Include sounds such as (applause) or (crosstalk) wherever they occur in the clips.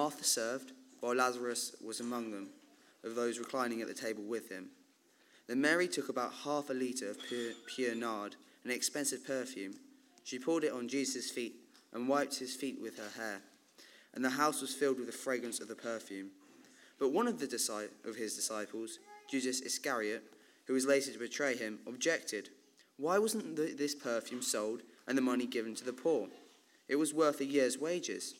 Martha served, while Lazarus was among them, of those reclining at the table with him. Then Mary took about half a litre of pure, pure nard, an expensive perfume. She poured it on Jesus' feet and wiped his feet with her hair. And the house was filled with the fragrance of the perfume. But one of, the of his disciples, Judas Iscariot, who was later to betray him, objected. Why wasn't this perfume sold and the money given to the poor? It was worth a year's wages.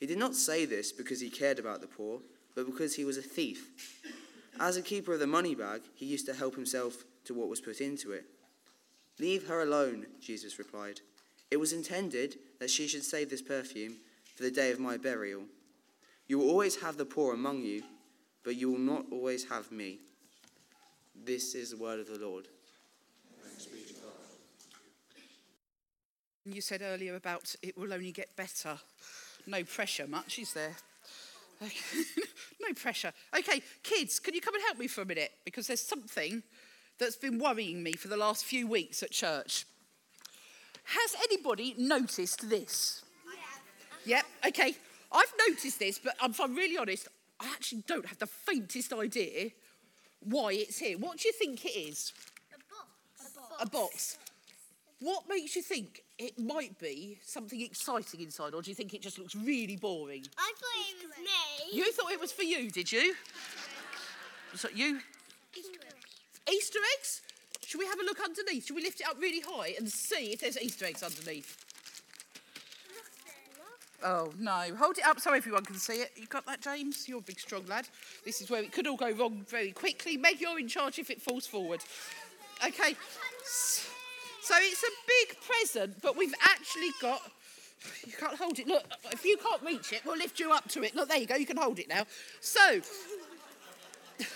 He did not say this because he cared about the poor, but because he was a thief. As a keeper of the money bag, he used to help himself to what was put into it. Leave her alone, Jesus replied. It was intended that she should save this perfume for the day of my burial. You will always have the poor among you, but you will not always have me. This is the word of the Lord. You said earlier about it will only get better. No pressure, much, is there? (laughs) no pressure. Okay, kids, can you come and help me for a minute? Because there's something that's been worrying me for the last few weeks at church. Has anybody noticed this? Yeah. Yep, okay. I've noticed this, but if I'm really honest, I actually don't have the faintest idea why it's here. What do you think it is? A box. A box. A box. What makes you think it might be something exciting inside, or do you think it just looks really boring? I thought it was me. You thought it was for you, did you? So you? Easter eggs. Easter eggs? Should we have a look underneath? Should we lift it up really high and see if there's Easter eggs underneath? Oh no, hold it up so everyone can see it. You got that, James? You're a big, strong lad. This is where it could all go wrong very quickly. Meg, you're in charge if it falls forward. Okay. So it's a big present, but we've actually got. (laughs) You can't hold it. Look, if you can't reach it, we'll lift you up to it. Look, there you go. You can hold it now. So. (laughs)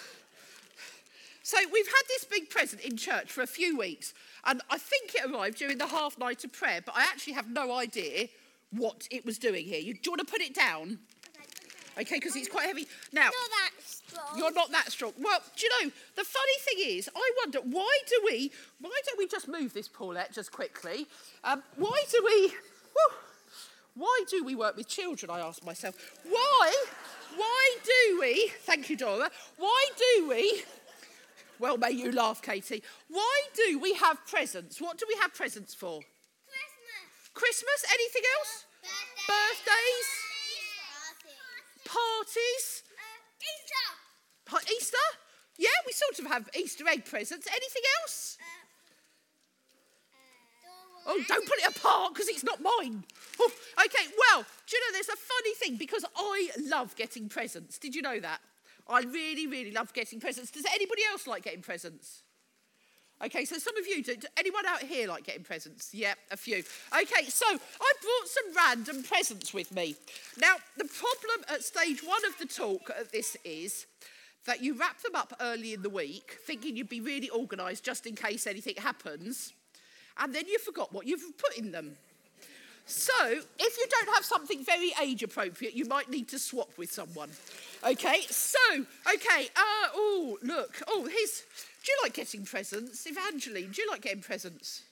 So we've had this big present in church for a few weeks, and I think it arrived during the half night of prayer, but I actually have no idea what it was doing here. You, do you want to put it down? Okay, because it's quite heavy. Now, Not that strong. you're not that strong. Well, do you know, the funny thing is, I wonder, why do we, why don't we just move this Paulette just quickly? Um, why do we, whew, why do we work with children, I ask myself. Why, why do we, thank you, Dora, why do we, well, may you laugh, Katie, why do we have presents? What do we have presents for? Christmas. Christmas? Anything else? Birthdays? Parties? Uh, Easter. Pa- Easter? Yeah, we sort of have Easter egg presents. Anything else? Uh, uh, oh, don't put it apart because it's not mine. Oh, okay, well, do you know, there's a funny thing because I love getting presents. Did you know that? I really, really love getting presents. Does anybody else like getting presents? Okay, so some of you, do, do anyone out here like getting presents? Yep, a few. Okay, so I brought some random presents with me. Now, the problem at stage one of the talk of this is that you wrap them up early in the week, thinking you'd be really organised just in case anything happens, and then you forgot what you've put in them. So, if you don't have something very age appropriate, you might need to swap with someone. Okay, so, okay, uh, oh, look, oh, here's, do you like getting presents? Evangeline, do you like getting presents?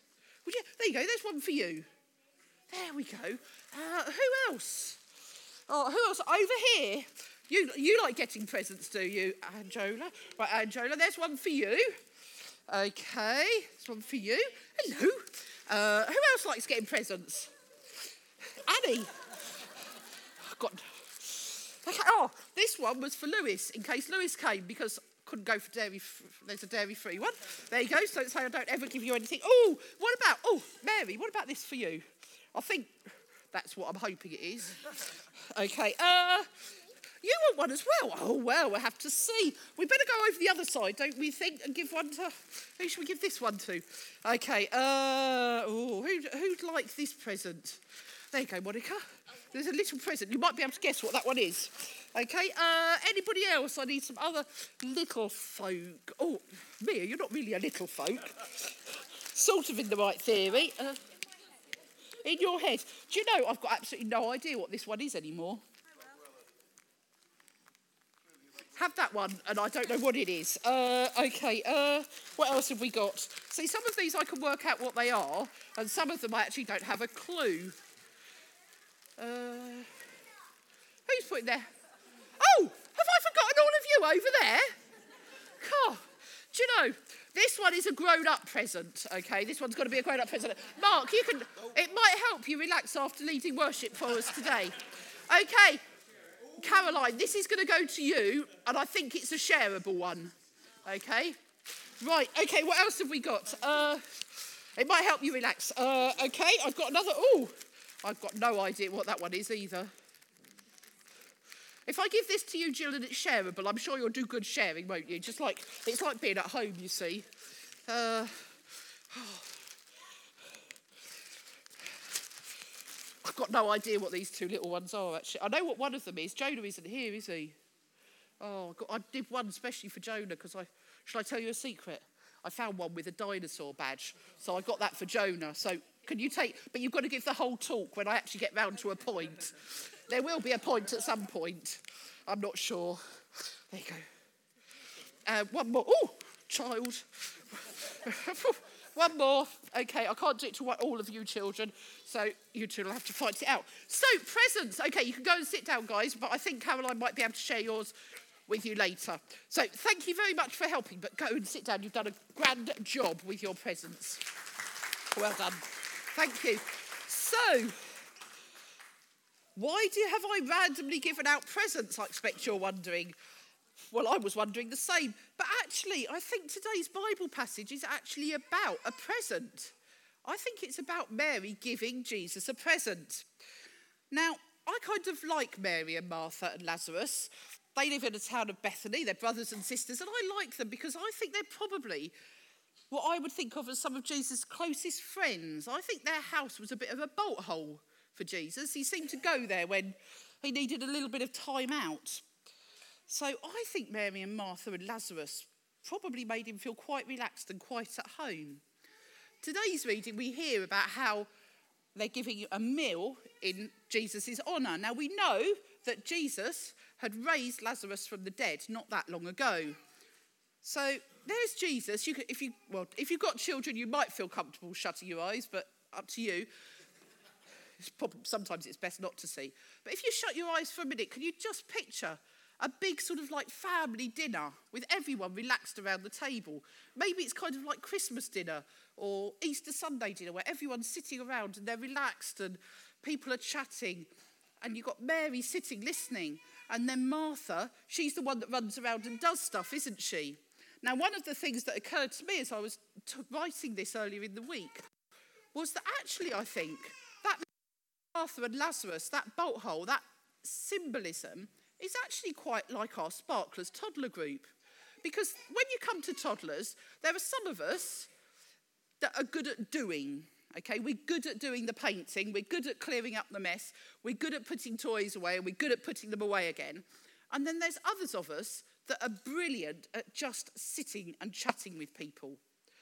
Would you, there you go, there's one for you. There we go. Uh, who else? Oh, who else? Over here. You, you like getting presents, do you, Angela? Right, Angela, there's one for you. Okay, there's one for you. Hello. Uh, who else likes getting presents? Annie. Got. Okay, oh, this one was for Lewis in case Lewis came because couldn't go for dairy. There's a dairy free one. There you go. So say I don't ever give you anything. Oh, what about? Oh, Mary, what about this for you? I think that's what I'm hoping it is. Okay. Uh, you want one as well? Oh well, we'll have to see. We better go over the other side, don't we think, and give one to. Who should we give this one to? Okay. Uh, oh, who who'd like this present? There you go, Monica. There's a little present. You might be able to guess what that one is. Okay. Uh, anybody else? I need some other little folk. Oh, Mia, you're not really a little folk. Sort of in the right theory. Uh, in your head. Do you know, I've got absolutely no idea what this one is anymore. Have that one, and I don't know what it is. Uh, okay, uh, what else have we got? See, some of these I can work out what they are, and some of them I actually don't have a clue. Uh, who's put in there. Oh, have I forgotten all of you over there? God, do you know, this one is a grown up present, okay? This one's got to be a grown up present. Mark, you can, it might help you relax after leading worship for us today. Okay, Caroline, this is going to go to you, and I think it's a shareable one, okay? Right, okay, what else have we got? Uh, it might help you relax. Uh, okay, I've got another. Oh, I've got no idea what that one is either. If I give this to you, Jill, and it's shareable, I'm sure you'll do good sharing, won't you? Just like it's like being at home, you see. Uh, (sighs) I've got no idea what these two little ones are. Actually, I know what one of them is. Jonah isn't here, is he? Oh, I, got, I did one especially for Jonah because I. Shall I tell you a secret? I found one with a dinosaur badge, so I got that for Jonah. So can you take? But you've got to give the whole talk when I actually get round to a point. There will be a point at some point. I'm not sure. There you go. Uh, one more. Oh, child. (laughs) one more. Okay, I can't do it to all of you children, so you two will have to fight it out. So, presents. Okay, you can go and sit down, guys, but I think Caroline might be able to share yours with you later. So, thank you very much for helping, but go and sit down. You've done a grand job with your presents. Well done. Thank you. So, why do have I randomly given out presents? I expect you're wondering. Well, I was wondering the same. But actually, I think today's Bible passage is actually about a present. I think it's about Mary giving Jesus a present. Now, I kind of like Mary and Martha and Lazarus. They live in a town of Bethany, they're brothers and sisters, and I like them because I think they're probably what I would think of as some of Jesus' closest friends. I think their house was a bit of a bolt hole for Jesus. He seemed to go there when he needed a little bit of time out. So I think Mary and Martha and Lazarus probably made him feel quite relaxed and quite at home. Today's reading, we hear about how they're giving a meal in Jesus' honour. Now, we know that Jesus had raised Lazarus from the dead not that long ago. So there's Jesus. You could, if you well, if you've got children, you might feel comfortable shutting your eyes, but up to you. It's probably, sometimes it's best not to see. But if you shut your eyes for a minute, can you just picture a big sort of like family dinner with everyone relaxed around the table? Maybe it's kind of like Christmas dinner or Easter Sunday dinner where everyone's sitting around and they're relaxed and people are chatting. And you've got Mary sitting listening. And then Martha, she's the one that runs around and does stuff, isn't she? Now, one of the things that occurred to me as I was t- writing this earlier in the week was that actually, I think that Martha and Lazarus, that bolt hole, that symbolism, is actually quite like our Sparklers toddler group. Because when you come to toddlers, there are some of us that are good at doing. Okay, we're good at doing the painting, we're good at clearing up the mess, we're good at putting toys away, and we're good at putting them away again. And then there's others of us that are brilliant at just sitting and chatting with people.